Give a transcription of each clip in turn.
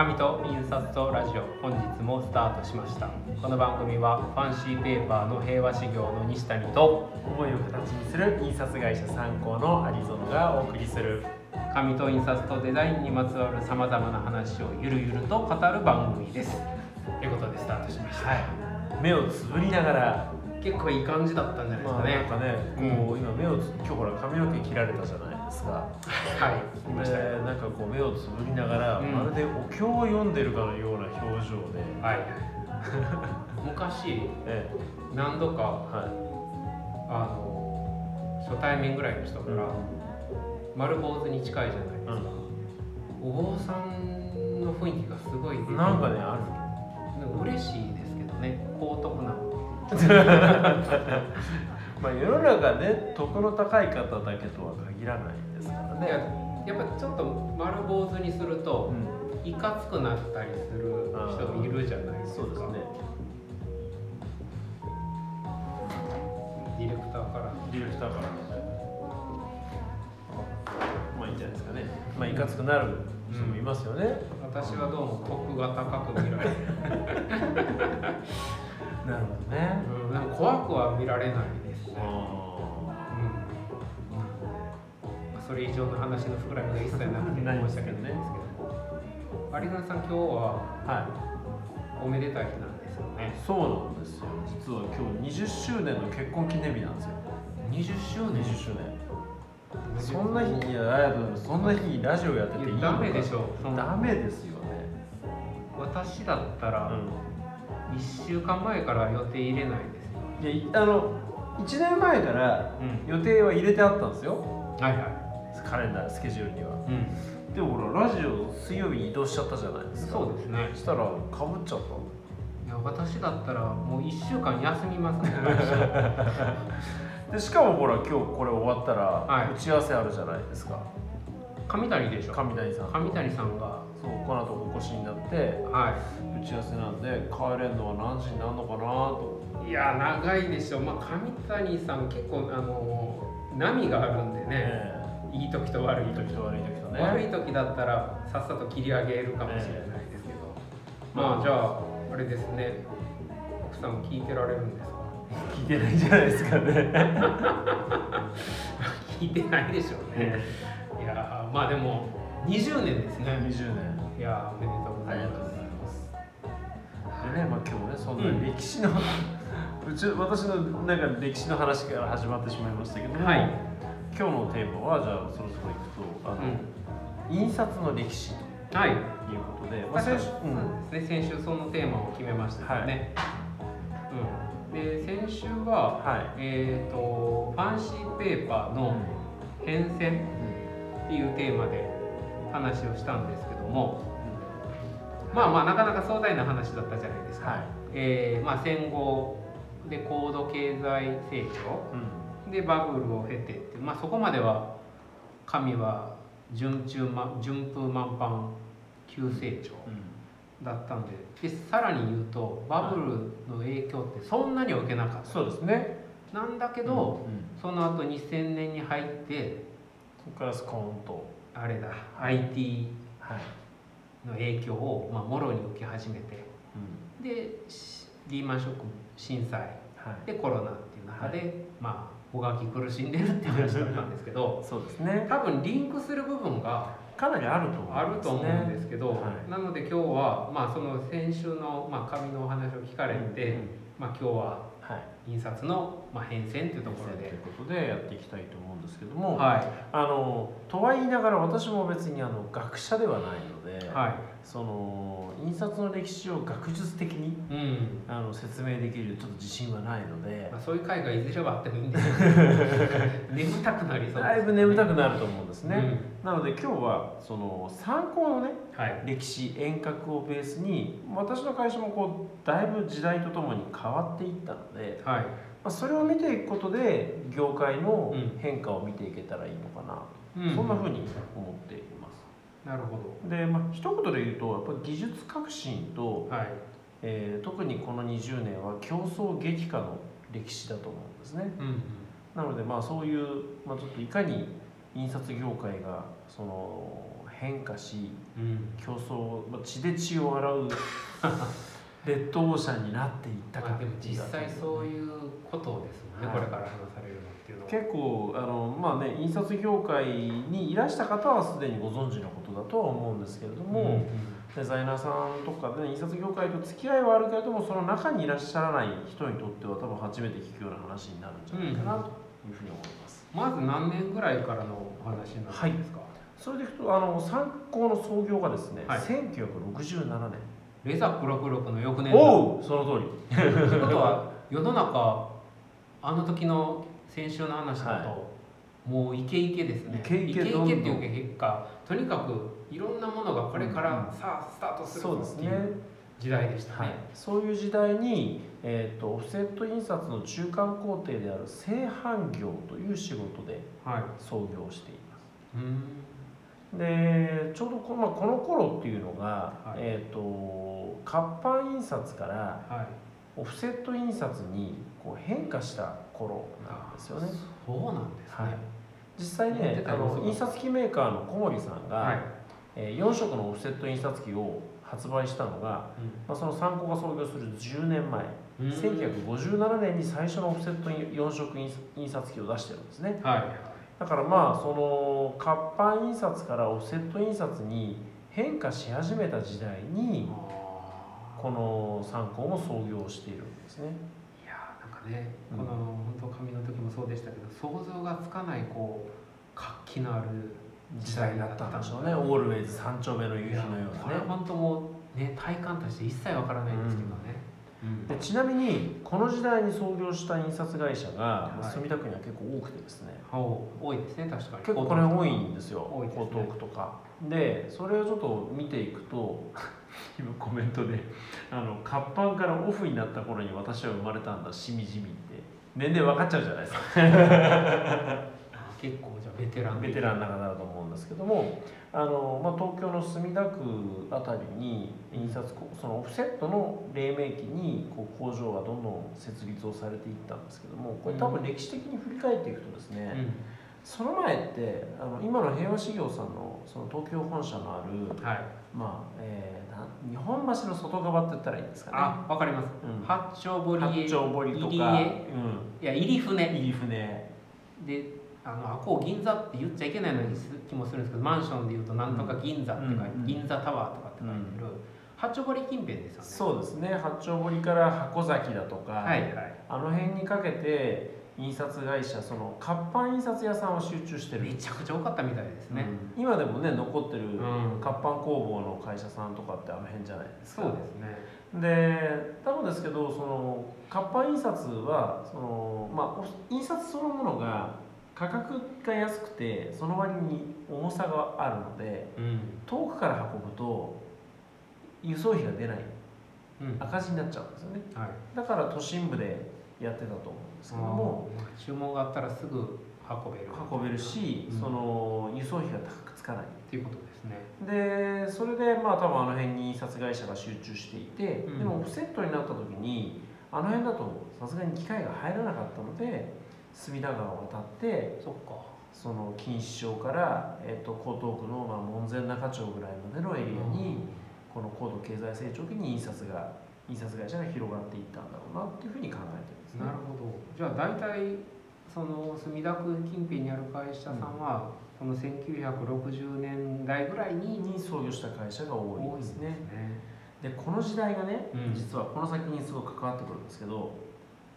紙と印刷とラジオ本日もスタートしました。この番組はファンシーペーパーの平和修行の西谷と思いを形にする印刷会社参考のアリゾナがお送りする。紙と印刷とデザインにまつわるさまざまな話をゆるゆると語る番組です。ということでスタートしました、はい。目をつぶりながら結構いい感じだったんじゃないですまあかね、なんかねこう今目をつ今日ほら髪の毛切られたじゃないですか。はい。いました。よでなんかこう目をつぶりながら、うん。まるでお経を読んでるかのような表情で、はい。昔え何度かえはい。あの初対面ぐらいの人から、丸坊主に近いじゃないですか、お坊さん。の雰囲気がすごいなんかねあなんか嬉しいですけどね高徳なのまあ世の中ね徳の高い方だけとは限らないですからね、やっぱちょっと丸坊主にするとうん。いかつくなったりする人いるじゃないですか。そうですね。ディレクターから。ディレクターから。まあいいんじゃないですかね。まあいかつくなる人もいますよね、私はどうも徳が高く見られる、くは見られないです。ね、あうん。まあそれ以上の話の膨らみが一切なくてない申し訳ないんですけど。有野さん今日はーはい。おめでたい日なんですよね。そうなんですよ。実は今日20周年の結婚記念日なんですよ。20周20周年。そんな日いやありがとうございますそんな日にラジオやってていいのか。ダメでしょダメですよね。私だったらう1週間前から予定入れないでいやいあの1年前からうん、予定は入れてあったんですよ。はいはい、カレンダースケジュールには。うん、でもほらラジオ水曜日に移動しちゃったじゃないですか。そうですね。したらかぶっちゃった。いや私だったらもう1週間休みますね。でしかもほら今日これ終わったらはい。打ち合わせあるじゃないですか、上谷でしょ。上谷さん。上谷さんが。そうこの後お越しになっては打ち合わせなんで帰れるのは何時になるのかなといいや長いでしょまあ上谷さん結構あの波があるんでね、えいい時と悪い時と悪い時とね。悪い時だったらさっさと切り上げるかもしれないですけど、まあじゃああれですね。奥さんも聞いてられるんですか？聞いてないんじゃないですかね。聞いてないでしょうね。いやーまあでも20年ですね。20年。いやーおめでとうございありがとうごます。ざいますでねまあ今日ねそんな歴史の、うち私のなんか歴史の話から始まってしまいましたけども、はい。今日のテーマはじゃあそろそろいくとあの、印刷の歴史とはいいうことで、まあ、確かに先週、そううんですね。先週そのテーマを決めましたよね、うん、で先週は、はい。えー、とファンシーペーパーの変遷っていうテーマで話をしたんですけどもまあまあなかなか壮大な話だったじゃないですか、はい、えーまあ、戦後で高度経済成長。うん。でバブルを経てって、まあ、そこまでは神は順中、ま、順風満帆急成長だったんで。でさらに言うとバブルの影響ってそんなには受けなかった。そうですね。なんだけけど、その後2000年に入ってそこからスコーンと、あれだ IT はい。の影響を、まあ、もろに受け始めて。でしリーマンショック震災はい、でコロナっていう中で、まあもがき苦しんでるって話だったんですけど そうですね。多分リンクする部分がかなりあると思ね、あると思うんですけど、はい。なので今日は、まあ、その先週の、まあ、紙のお話を聞かれて、うん。まあ、今日ははい。印刷の、まあ、変遷というところといで、うことでやっていきたいと思うんですけども、はあのとは言いながら私も別にあの学者ではないので、い。はその印刷の歴史を学術的にいうん。あの説明できるちょっと自信はないので。まあ、そういう会がいずれはあってもいいんですけど眠たくなりそうですだいぶ眠たくなると思うんですね、うん。なので今日はその参考のねはい歴史遠隔をベースに私の会社もこうだいぶ時代とともに変わっていったので、はい。まあ、それを見ていくことで業界のうん。変化を見ていけたらいいのかな、うんそんなふうに思っています。なるほで、まあ一言で言うとやっぱり技術革新と、どはい。えー特にこの20年は競争激化の歴史だと思うんですね。うん。なのでまあそういう、まあ、ちょっといかに印刷業界がその変化しうん。競争まあ血で血を洗うレッドオーシャンになっていったか。まあ、でも実際そういうことですもんね、はい。これから話されるのっていうのは。結構あのまあね印刷業界にいらした方はすでにご存知のことだとは思うんですけれども、うんうん。デザイナーさんとかで、ね、印刷業界と付き合いはあるけれどもその中にいらっしゃらない人にとっては多分初めて聞くような話になるんじゃないかなというふうに思います。まず何年ぐらいからのお話になるんですか、それでいくとあの参考の創業がですね、はい。1967年。レザ966の翌年度おうその通り。ということは世の中あの時の先週の話だと、はもうイケイケですね。イケイケっていう結果とにかくいろんなものがこれからうんさあスタートするっていう時代でしたはい。ね、、そういう時代に、えー、とオフセット印刷の中間工程である製版業という仕事ではい。創業しています。うんでちょうどこの,、まあ、この頃っていうのが、はい。えー、と活版印刷からはい。オフセット印刷にこう変化した頃なんですよね。そうなんですね、はい、実際ねあの印刷機メーカーの小森さんが、はい。えー4色のオフセット印刷機を発売したのが、まあ、その参考が創業する10年前。うん。うん1957年に最初のオフセット4色印刷機を出してるんですね。はいはいだからまあその活版印刷からオフセット印刷に変化し始めた時代にこの参考も創業しているんですね。いやーなんかね、うん。この本当紙の時もそうでしたけど想像がつかないこう活気のある時代だったんでしょうね。オールウェイズ三丁目の夕日のようこれはなね本当もうね体感として一切わからないんですけどね、うんでちなみにこの時代に創業した印刷会社がはい。墨田区には結構多くてですね。お。多いですね確かに。結構これ多いんですよ。江東区とか。でそれをちょっと見ていくと 今コメントであの活版からオフになった頃に私は生まれたんだ。しみじみって。年齢分かっちゃうじゃないですか。あ 結構じゃあベテランベテランな方だと思うんですけどもあの、まあ、東京の墨田区あたりに印刷工そのオフセットの黎明期にこう工場がどんどん設立をされていったんですけどもこれ多分歴史的に振り返っていくとですね、その前ってあの今の平和事業さんのその東京本社のある、うんはい。まあえーな日本橋の外側って言ったらいいんですかね。あわかります。うん。八丁堀八江丁堀とか、うん、いや入船。入船。であのあこう銀座って言っちゃいけないのにす気もするんですけどマンションで言うとなんとか銀座って書いて、うん銀座タワーとかって書いてる、八丁堀近辺ですよね。そうですね。八丁堀から箱崎だとか、はいはい。あの辺にかけて印刷会社その活版印刷屋さんを集中してる。めちゃくちゃ多かったみたいですね、うん。今でもね残ってるうん。活版工房の会社さんとかってあの辺じゃないですか。そうですね。で多分ですけどその活版印刷はその、まあ、お印刷そのものが価格が安くてその割に重さがあるのでうん。遠くから運ぶと輸送費が出ない。うん。赤字になっちゃうんですよね。はい。だから都心部でやってたと思うんですけども注文があったらすぐ運べる。運べるし、うん。その輸送費が高くつかない。っていうことですね。でそれでまあ多分あの辺に印刷会社が集中していて、うん。でもオフセットになった時にあの辺だとさすがに機械が入らなかったので隅田川を渡ってそっか。その錦糸町から、えっと江東区の、まあ、門前仲町ぐらいまでのエリアに、この高度経済成長期に印刷が印刷会社が広がっていったんだろうなっていうふうに考えてるんですね。なるほど。じゃあ大体その墨田区近辺にある会社さんは、この1960年代ぐらいにに創業した会社が多いですね。ね。でこの時代がね、うん。実はこの先にすごく関わってくるんですけど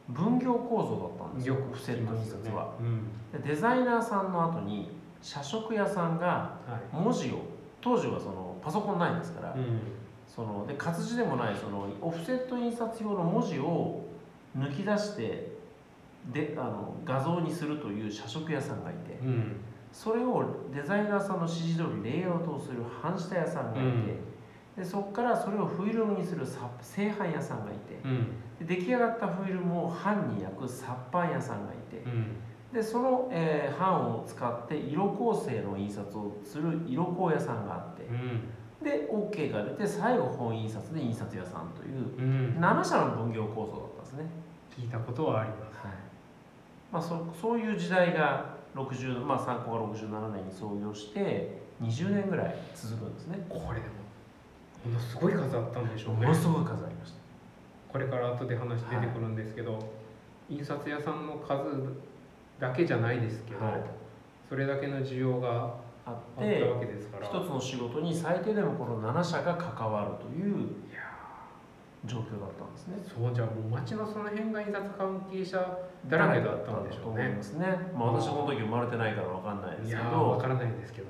分業構造だったんですよよくセット印刷は。うん。でデザイナーさんの後に社食屋さんがはい。文字を当時はそのパソコンないんですから、うん。そので活字でもないそのオフセット印刷用の文字を抜き出してであの画像にするという社食屋さんがいてうん。それをデザイナーさんの指示通りレイアウトをする版下屋さんがいて、でそこからそれをフィルムにするさ製版屋さんがいて出来上がったフィルムを版に焼く殺版屋さんがいてうん。でその、えー版を使って色構成の印刷をする色工屋さんがあってうん。で OK が出て最後本印刷で印刷屋さんといううん。7社の分業構造だったんですね、聞いたことはあります。はい。まあ、そそういう時代が60まあ参考が67年に創業して20年ぐらい続くんですね。これでもものすごい数あったんでしょうね。ものすごい数ありましたこれから後で話出てくるんですけど、印刷屋さんの数だけじゃないですけど、はい。それだけの需要がああったわけですから。一つの仕事に最低でもこの7社が関わるという状況だったんですね。ーそうじゃあもう町のその辺が印刷関係者だらけだったんでしょうと思いねますね、まあ、私この時生まれてないから分かんないですけど。ーわからないですけど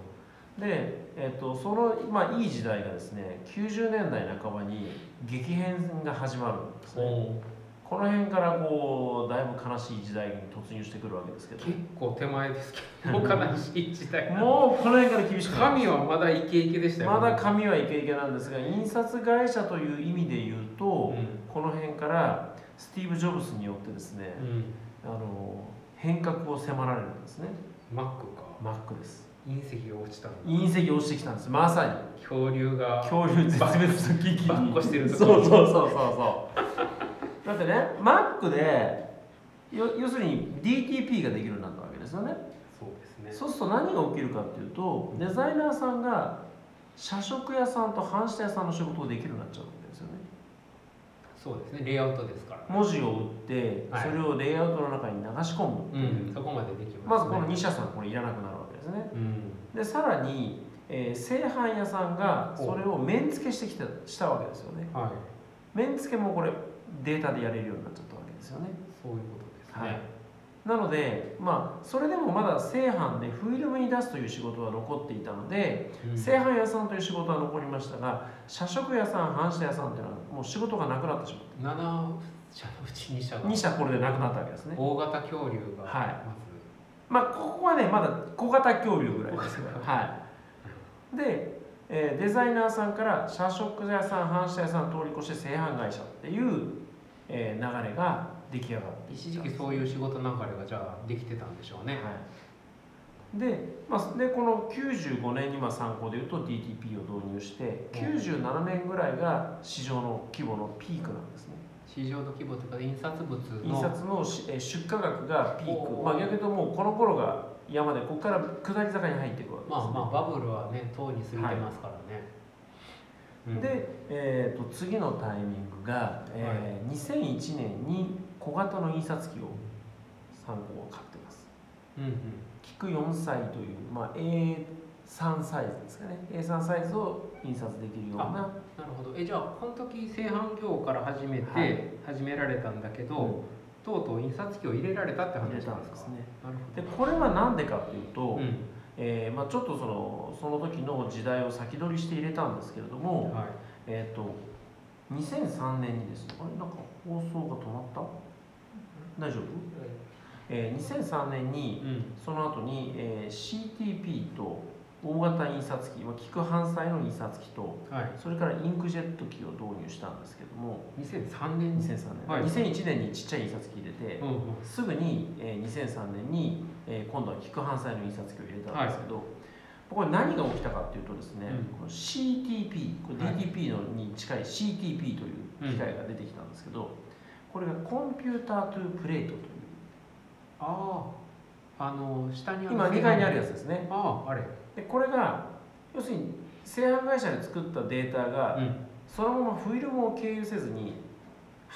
で、えっとその、まあ、いい時代がですね90年代半ばに激変が始まるんですね。この辺からこうだいぶ悲しい時代に突入してくるわけですけど結構手前ですけどもう悲しい時代。もうこの辺から厳しく神はまだイケイケでしたよ。まだ紙はイケイケなんですが印刷会社という意味で言うと、うん。この辺からスティーブ・ジョブスによってですね、うん。あの変革を迫られるんですね。マックか。マックです隕石が落ちたの隕石落ちてきたんです。まさに。恐竜が恐竜絶滅の危機バッコしてるそうそうそうそうそう。だってねマックでよ要するに DTP ができるようになったわけですよね。そうですね。そうすると何が起きるかっていうとデザイナーさんが社食屋さんと販売屋さんの仕事をできるようになっちゃうわけですよね。そうですね。レイアウトですから。ね文字を打ってはい。それをレイアウトの中に流し込むっていう、うんそこまでできまますね。ずこの2社さんこれいらなくなるわけですね。うん。でさらに、えー製飯屋さんがそれを面付けしてきたしたわけですよね。はい。面付けもこれデータでやれるようになっちゃったわけですよね。そういうことですはい。ねなのでまあそれでもまだ製飯でフィルムに出すという仕事は残っていたのでうん。製飯屋さんという仕事は残りましたが社食屋さん販売屋さんっていうのはもう仕事がなくなってしまっ7社のうち2社たが。2社これでなくなったわけですね。大型恐竜がはいままあここはねまだ小型恐竜ぐらいですよはい。で、えーデザイナーさんから社食屋さん販売屋さん通り越して製飯会社っていう、えー流れが出来上がって一時期そういう仕事流れがじゃあできてたんでしょうね。はい、で,、まあ、でこの95年にまあ参考でいうと DTP を導入して97年ぐらいが市場の規模のピークなんですね市場の規模とか印刷物の印刷の出荷額がピーク。まあ逆に言うともうこの頃が山でここから下り坂に入っていくわけです、ね。まあまあバブルはねとうに過ぎてますからね、うん。で、えー、と次のタイミングが、えー2001年に小型の印刷機を参考は買ってます。うんうん。キク4歳という、まあ、A3 サイズですかね。A3 サイズを印刷できるような。なるほど。えじゃあこの時製飯業から始めて、はい。始められたんだけど、うん。とうとう印刷機を入れられたって話なんですか？たんですね。なるでこれは何でかっていうと、うん。えーまあ、ちょっとそのその時の時代を先取りして入れたんですけれども、はい。えっ、と2003年にですねあれ？なんか放送が止まった？大丈夫、えー、2003年にうん。その後に、えー CTP と大型印刷機、まあ、菊半載の印刷機とはい。それからインクジェット機を導入したんですけども2003年。に2003年、はい。2001年にちっちゃい印刷機入れて、うんうん。すぐに、えー2003年に、えー今度は菊半載の印刷機を入れたんですけど、これ何が起きたかっていうとですね、うん。この CTP これはい。DTP のに近い CTP という機械が出てきたんですけど、これがコンピュータートゥープレートという。あああの下に今2階にあるやつですね。あああれでこれが要するに製販会社で作ったデータが、うん。そのままフィルムを経由せずに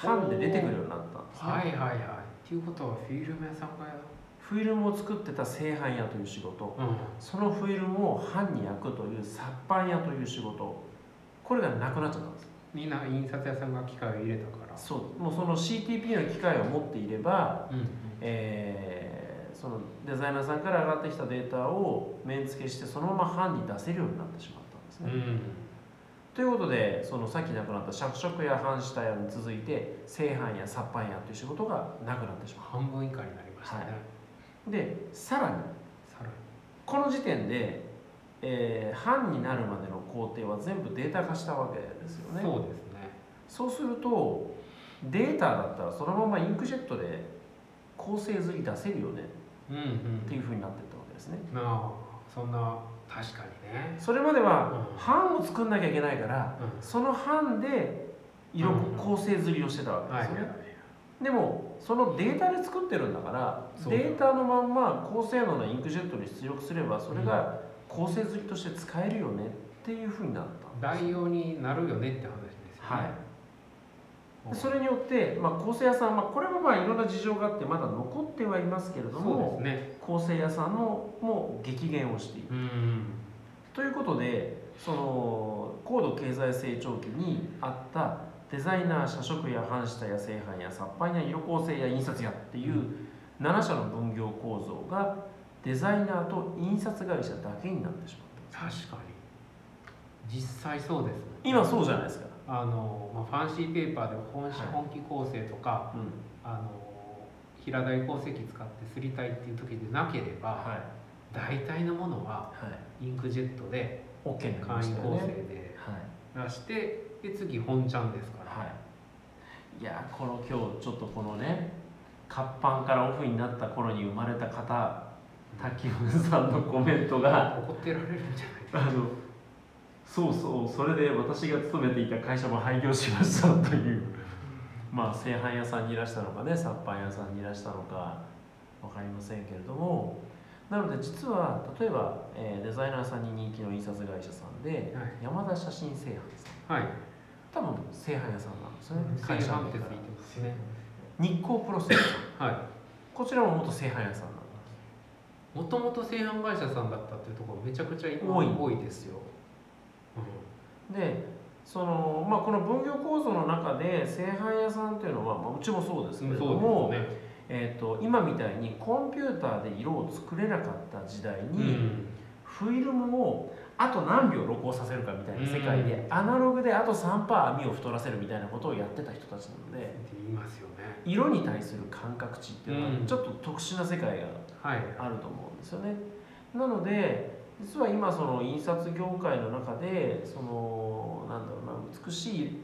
版で出てくるようになったんですね、はいはいはい。っていうことはフィルム屋さんがやフィルムを作ってた製版屋という仕事。うん。そのフィルムを版に焼くという殺版屋という仕事。これがなくなっちゃったんです。みんな印刷屋さんが機械を入れたから。そう。もうその CTP の機械を持っていれば、うん。えーそのデザイナーさんから上がってきたデータを面付けしてそのまま版に出せるようになってしまったんですね、うん。ということでそのさっき亡くなった着色や版下屋に続いて製版や殺版屋という仕事がなくなってしま半分以下になりましたね、うでさらにこの時点で、えー版になるまでの工程は全部データ化したわけですよね。そうですね。そうするとデータだったらそのままインクジェットで構成図に出せるよねっていうふうになっていったわけですね。なあそんな確かにね。それまではうん。版を作んなきゃいけないからうその版で色うん構成刷りをしてたわけですよね、でもそのデータで作ってるんだからデータのまんま高性能なインクジェットに出力すればそれが構成図として使えるよねっていうふうになった代用になるよねって話ですよね。はい。うんそれによって、まあ、構成屋さん、まあ、これはまあいろんな事情があってまだ残ってはいますけれどもね。構成屋さんのも激減をしているうんということでその高度経済成長期にあったデザイナー社食や版下や製版や殺版や色構成や印刷屋っていう7社の分業構造がデザイナーと印刷会社だけになってしまった確かに。実際そうですね。今そうじゃないですか、あの、まあ、ファンシーペーパーで本,、はい。本気構成とかうん。あの平台鉱石使ってすりたいっていう時でなければ、はい。大体のものははい。インクジェットで簡易構成ではい。出してで次本ちゃんですから、はい、いやこの今日ちょっとこのね活版からオフになった頃に生まれた方滝文さんのコメントが怒ってられるんじゃないあのそうそうそれで私が勤めていた会社も廃業しましたという。まあ製版屋さんにいらしたのかね殺版屋さんにいらしたのか分かりませんけれども。なので実は例えば、えーデザイナーさんに人気の印刷会社さんで、はい。山田写真製版さん。はい。多分製版屋さんなんですね、製会社名から版ってついてますね日光プロセス はこちらも元製版屋さんなんいもともと製版会社さんだったっていうところめちゃくちゃ今多い。多いですよ、でその、まあ、この分業構造の中で製版屋さんっていうのは、まあ、うちもそうですけれども、ね。えー、と今みたいにコンピューターで色を作れなかった時代うに、ん。フィルムをあと何秒露光させるかみたいな世界で、アナログであと3%網を太らせるみたいなことをやってた人たちなので言いますよね。色に対する感覚値っていうのはうん。ちょっと特殊な世界がはい。あると思うんですよね。なので実は今その印刷業界の中でそのなんだろうな美しい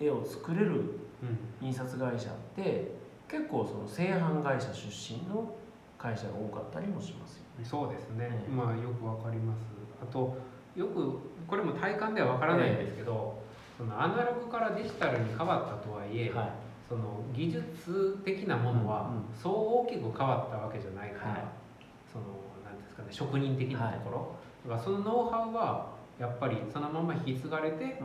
絵を作れるうん。印刷会社って結構その製版会社出身の会社が多かったりもしますよね。そうですね、ええまあよくわかります。あとよくこれも体感ではわからないんですけど、そのアナログからデジタルに変わったとはいえ、はい。その技術的なものはそう大きく変わったわけじゃないから、はい。そのかね職人的なところ、だからそのノウハウはやっぱりそのまま引き継がれて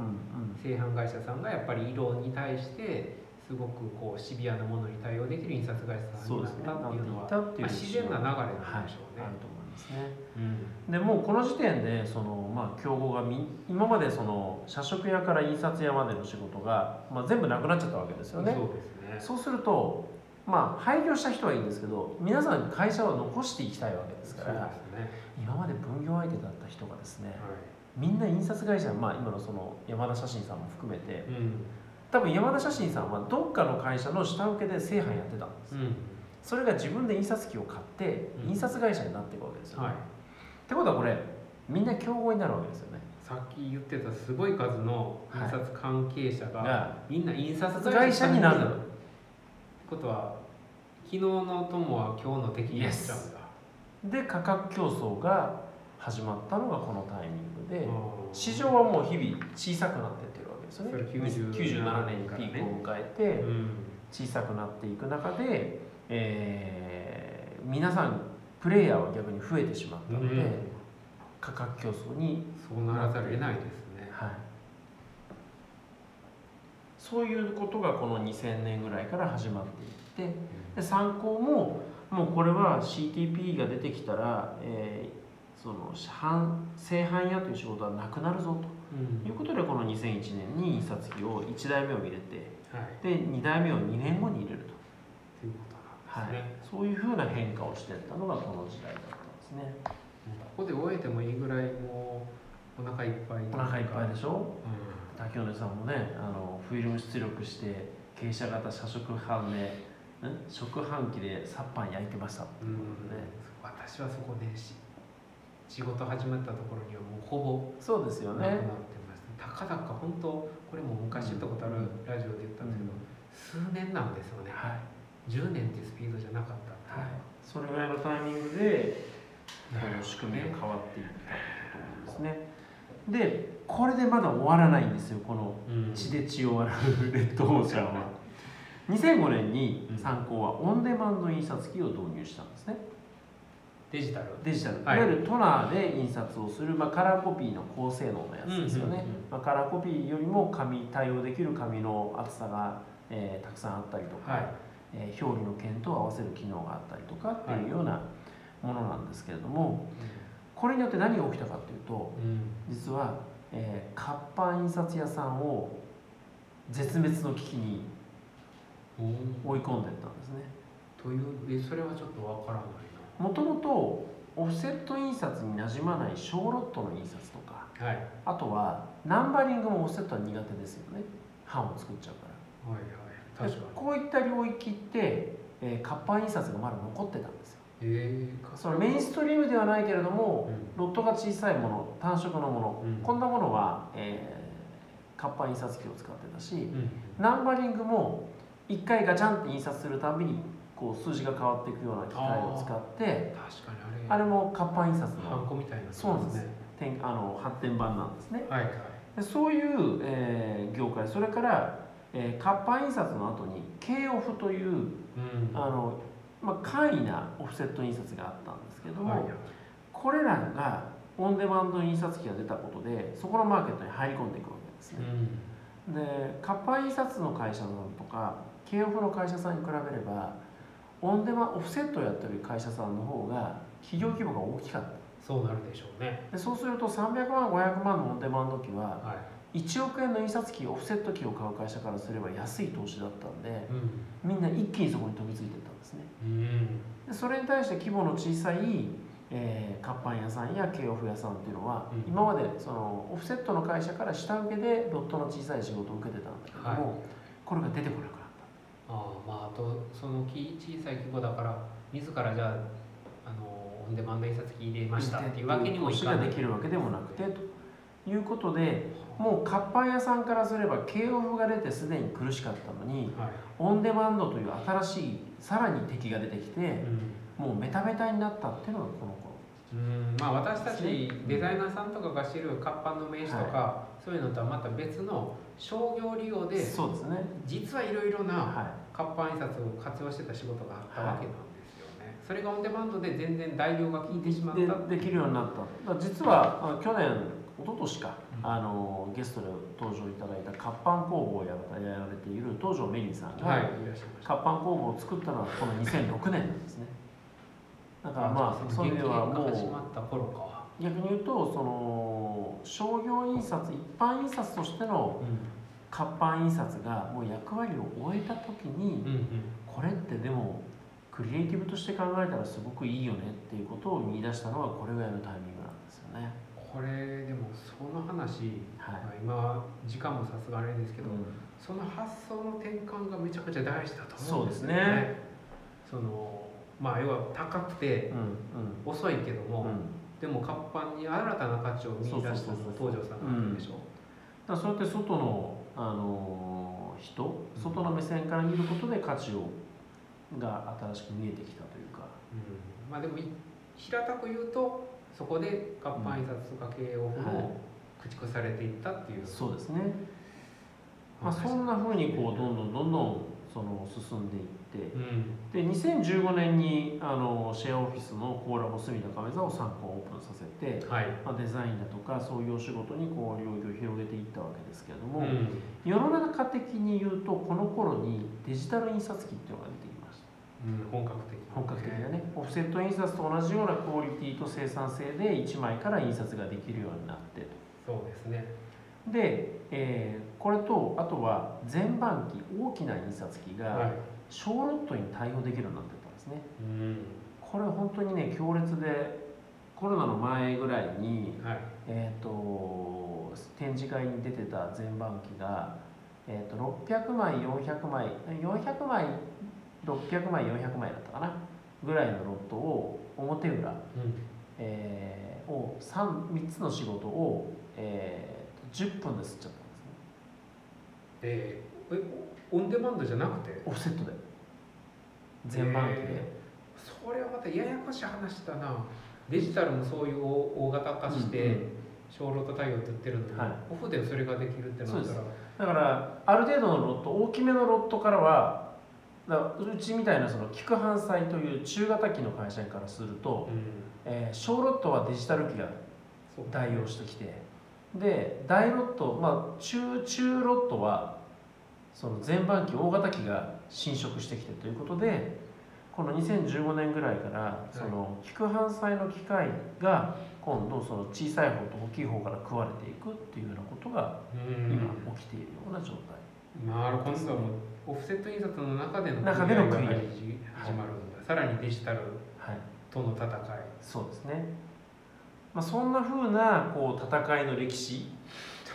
製版会社さんがやっぱり色に対してすごくこうシビアなものに対応できる印刷会社さんになったっていうのはなっていったっていうまあ、自然な流れなんはいでしょうね。あると思いますね。うんでもうこの時点でその、まあ、競合がみ今までその社食屋から印刷屋までの仕事が、まあ、全部なくなっちゃったわけですよね。そうですね。そうするとまあ廃業した人はいいんですけど皆さん会社は残していきたいわけですからね。今まで分業相手だった人がですねはみんな印刷会社、まあ、今のその山田写真さんも含めてい。うん。多分山田写真さんはどっかの会社の下請けで製版やってたんですうん。それが自分で印刷機を買ってうん印刷会社になっていくわけですよね、はい。ってことはこれみんな競合になるわけですよねさっき言ってたすごい数の印刷関係者が、がみんな印刷会社になることは昨日の友は今日の敵になっちゃうんだ。で価格競争が始まったのがこのタイミングでうん市場はもう日々小さくなってってるわけですよね。それ97 97年にピークを迎えてうん。小さくなっていく中で、えー皆さんプレイヤーは逆に増えてしまったので、うん。価格競争にそうならざるを得ないですね。はい、そういうことがこの2000年ぐらいから始まっていってで参考ももうこれは CTP が出てきたら、えーその販製版屋という仕事はなくなるぞうん。ということでこの2001年に印刷機を1台目を入れてはい。で2台目を2年後に入れると、ということはいなんですね。そういうふうな変化をしていったのがこの時代だったんですね。ここで終えてもいいぐらいもうお腹いっぱい。お腹いっぱいでしょ？う滝尾さんもねあのフィルム出力して傾斜型車食販でん？食販機でサッパン焼いてました。ってん、うん。いうことで、私はそこでし仕事始まったところにはもうほぼそうですよなくなってねました、たかだか本当これも昔言ったことあるラジオで言ったんですけど、数年なんですよね。はい、10年っていうスピードじゃなかったはいいう、それぐらいのタイミングでこの仕組みが変わっていったと思うんですね。でこれでまだ終わらないんですよこのうん。血で血を洗うレッドオーシャンは。2005年に参考はオンデマンド印刷機を導入したんですね。デジタル？デジタル、はい。い、わゆるトナーで印刷をする、まあ、カラーコピーの高性能のやつですよね、カラーコピーよりも紙対応できる紙の厚さが、えーたくさんあったりとか、はい。えー表裏の剣と合わせる機能があったりとかっていうようなものなんですけれども、これによって何が起きたかというとうん。実は、えー活版印刷屋さんを絶滅の危機にうん追い込んでいったんですね。というえそれはちょっとわからないもともとオフセット印刷になじまない小ロットの印刷とかなはい。あとはナンバリングもオフセットは苦手ですよね。版を作っちゃうから。はいはい確かに。でこういった領域って、えー活版印刷がまだ残ってたんです。よええそのメインストリームではないけれども、うロットが小さいもの単色のもの、うん。こんなものは、えー活版印刷機を使ってたし、うん。ナンバリングも1回ガチャンって印刷するたびにこう数字が変わっていくような機械を使って確かにあれ。あれも活版印刷ハンのコみたいなそうなんですね。点あの発展版なんですね。はいはい。でそういう、えー業界それから、えー活版印刷の後に K オフといううん。あの、まあ、簡易なオフセット印刷があったんですけども、はい。はいこれらがオンデマンド印刷機が出たことでそこのマーケットに入り込んでいくわけですうね、ん。で活版印刷の会社さんとか K オフの会社さんに比べればオンデマオフセットをやってる会社さんの方が企業規模が大きかった。そうなるでしょうね。でそうすると300万500万のオンデマンド機ははい1億円の印刷機オフセット機を買う会社からすれば安い投資だったんでうん。みんな一気にそこに飛びついていったんですね。うん。でそれに対して規模の小さい、えー、活版屋さんや K オフ屋さんっていうのは、うん。今までそのオフセットの会社から下請けでロットの小さい仕事を受けてたんだけども、はい。これが出てこなくなった。ああまああとそのき小さい規模だから自らじゃああのオンデマンド印刷機入れましたっていうわけにもいかない。ができるわけでもなくてということでもう活版屋さんからすれば K オフが出てすでに苦しかったのにはい。オンデマンドという新しいさらに敵が出てきてうん。もうメタメタになったっていうのがこの頃。うん。まあ私たちデザイナーさんとかが知る活版の名刺とか、そういうのとはまた別の商業利用でそうですね。実はいろいろなは活版印刷を活用してた仕事があったわけなんですよね、それがオンデマンドで全然代用が効いてしまった。いでできるようになった。実は去年一昨年か、うん。あのゲストで登場いただいた活版工房をやらやられている東條メリーさんが、活版工房を作ったのはこの2006年なんですね。だからまあそういう意味ではもうった頃か。逆に言うとその商業印刷一般印刷としての活版印刷がもう役割を終えた時に、うんうん。これってでもクリエイティブとして考えたらすごくいいよねっていうことを見出したのはこれぐらいのタイミングなんですよね。これでもその話、はい。今時間もさすがあれですけど、うんその発想の転換がめちゃくちゃ大事だとそうですす思うんでよねね。そのまあ要は高くてうん遅いけども、うんうん。でも活版に新たな価値を見出したの東條さんなわけでしょ、だからそうやって外のあの人、外の目線から見ることで価値をが新しく見えてきたというか。うんまあでもい平たく言うとそこで活版印刷とか経営オフはいも駆逐されていったっていう、そうですね。まあそんな風にこうどんどんどんどんその進んでいって。うん。で2015年にあのシェアオフィスのコーラボ隅田亀座を3個オープンさせて、はい、まあ、デザインだとかそういうお仕事にこう領域を広げていったわけですけれども、うん。世の中的に言うとこの頃にデジタル印刷機っていうのが出てきましたうん、本格的本格的なね。オフセット印刷と同じようなクオリティと生産性で1枚から印刷ができるようになって。そうですね。で、えーこれとあとは全版機大きな印刷機はが小ロットに対応できるようになってたんですね。うん。これ本当にね強烈でコロナの前ぐらいに、はい。えー、と展示会に出てた全版機が、えー、と600枚400枚400枚600枚400枚だったかなぐらいのロットを表裏、うん。えーを 3, 3つの仕事を、えーと10分で吸っちゃったんですね。えーえオンデマンドじゃなくて？オフセットで。全版機で、えそれはまたややこしい話だな。デジタルもそういう大大型化して、うんうん。小ロット対応って言ってるのに、はい。オフでそれができるってなったら。だからある程度のロット大きめのロットからはだからうちみたいなその菊阪祭という中型機の会社からすると、うん。えー小ロットはデジタル機が代用してきてで大ロットまあ中中ロットはその全板機大型機が侵食してきてということでこの2015年ぐらいからその菊阪祭の機械が今度その小さい方と大きい方から食われていくっていうようなことがうん。今起きているような状態。なるほどオフセット印刷の中での中での組合が始まるんだ、さらにデジタルはいとの戦いそうですね。まあ、そんな風なこう戦いの歴史、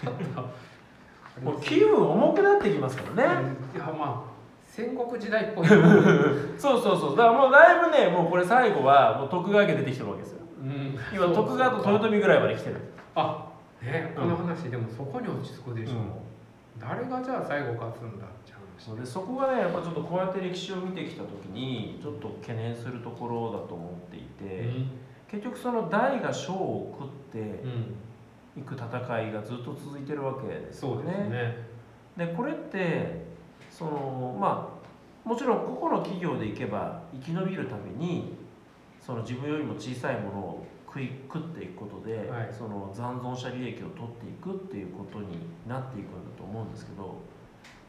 ちょっと もう気分重くなってきますからね。いやまあ戦国時代っぽい、そうそうそう。だからもうだいぶね、もうこれ最後はもう徳川家出てきてるわけですよ。うん今徳川と豊臣ぐらいまで来てる。あねこの話でもそこに落ち着くでしょう、うん誰がじゃあ最後勝つんだっそうでそこがね、やっぱちょっとこうやって歴史を見てきた時にちょっと懸念するところだと思っていて、結局その大が小を食ってうん、いく戦いがずっと続いてるわけですよそうですね。でこれってそのまあもちろん個々の企業でいけば生き延びるためにその自分よりも小さいものを食い食っていくことで、はい。その残存者利益を取っていくっていうことになっていくんだと思うんですけど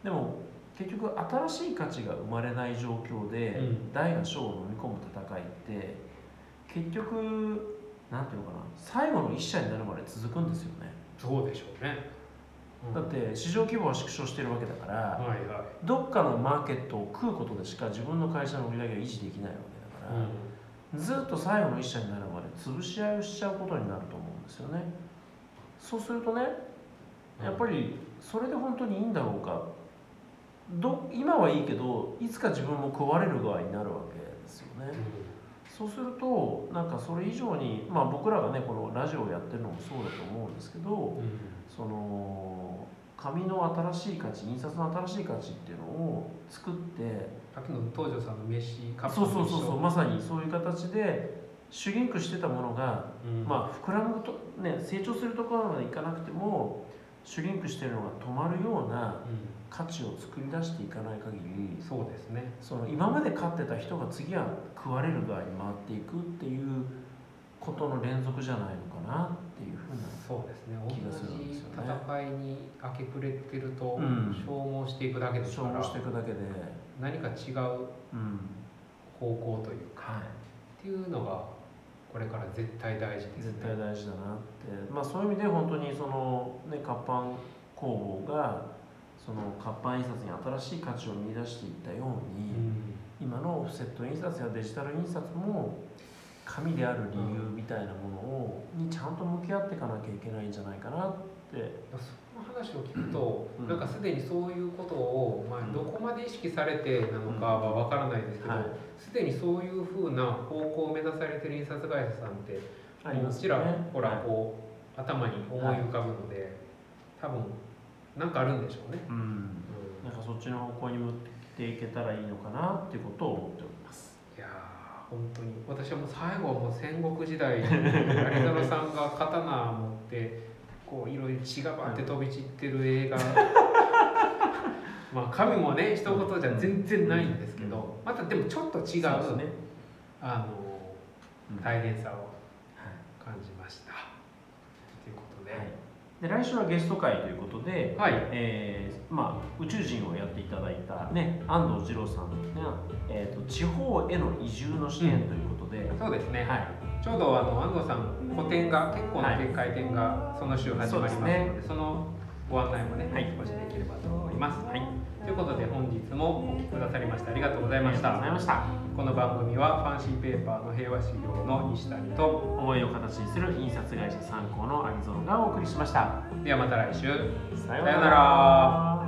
でも結局新しい価値が生まれない状況で、うん。大が小を飲み込む戦いって結局なんていうのかな最後の一社になるまで続くんですよね。そうでしょうね、うん。だって市場規模は縮小してるわけだから、はいはい。どっかのマーケットを食うことでしか自分の会社の売り上げを維持できないわけだから、ずっと最後の一社になるまで潰し合いをしちゃうことになると思うんですよね。そうするとねやっぱりそれで本当にいいんだろうかど今はいいけどいつか自分も食われる側になるわけですよね。そうするとなんかそれ以上にまあ僕らがねこのラジオをやってるのもそうだと思うんですけどうん。その紙の新しい価値印刷の新しい価値っていうのを作ってさっきの東條さんの飯カップそうそうそうそうまさにそういう形でシュリンクしてたものが、うん。まあ膨らむとね成長するところまでいかなくてもシュリンクしてるのが止まるようなう価値を作り出していかない限りん、そうですね。その今まで勝ってた人が次は食われる側に回っていくっていうことの連続じゃないのかなっていうふうなそうですね。気がするんですよね。同じ戦いに明け暮れてるとうん。消耗していくだけですから、消耗していくだけで、何か違ううん。方向というかはい、っていうのがこれから絶対大事ですね。絶対大事だなって、まあ、そういう意味で本当にその、ね、活版工房がその活版印刷に新しい価値を見出していったよううに、ん。今のオフセット印刷やデジタル印刷も紙である理由みたいなものをにちゃんと向き合っていかなきゃいけないんじゃないかなって。その話を聞くと、うん。なんかすでにそういうことを、まあ、どこまで意識されてなのかはわからないですけど、はい。すでにそういうふうな方向を目指されてる印刷会社さんってありますちら。ほらはい。こう、頭に思い浮かぶので、多分なんかあるんでしょうね。うん、うん。なんかそっちの方向に向っていけたらいいのかなっていうことを思っております。いやー本当に私はもう最後はもう戦国時代有園さんが刀持ってこういろいろ血がバーって飛び散ってる映画。まあ神もね一言じゃ全然ないんですけどまたでもちょっと違うそうね。あのうん。大変さをはい。感じましたということで、はい、で来週はゲスト会ということで、はい。えーまあ、宇宙人をやっていただいた、ね、安藤二郎さんが、えーと地方への移住の視点ということで、そうですね、はい、ちょうどあの安藤さん個展が結構なはい回転がその週始まりますので,、そうですそのご案内もね、はい。少しできればと思います。はい、ということで本日もお聞きくださりましてありがとうございました。ありがとうございました。この番組はファンシーペーパーの平和資料の西谷と思いを形にする印刷会社参考のアリゾンがお送りしました。ではまた来週。ささようなら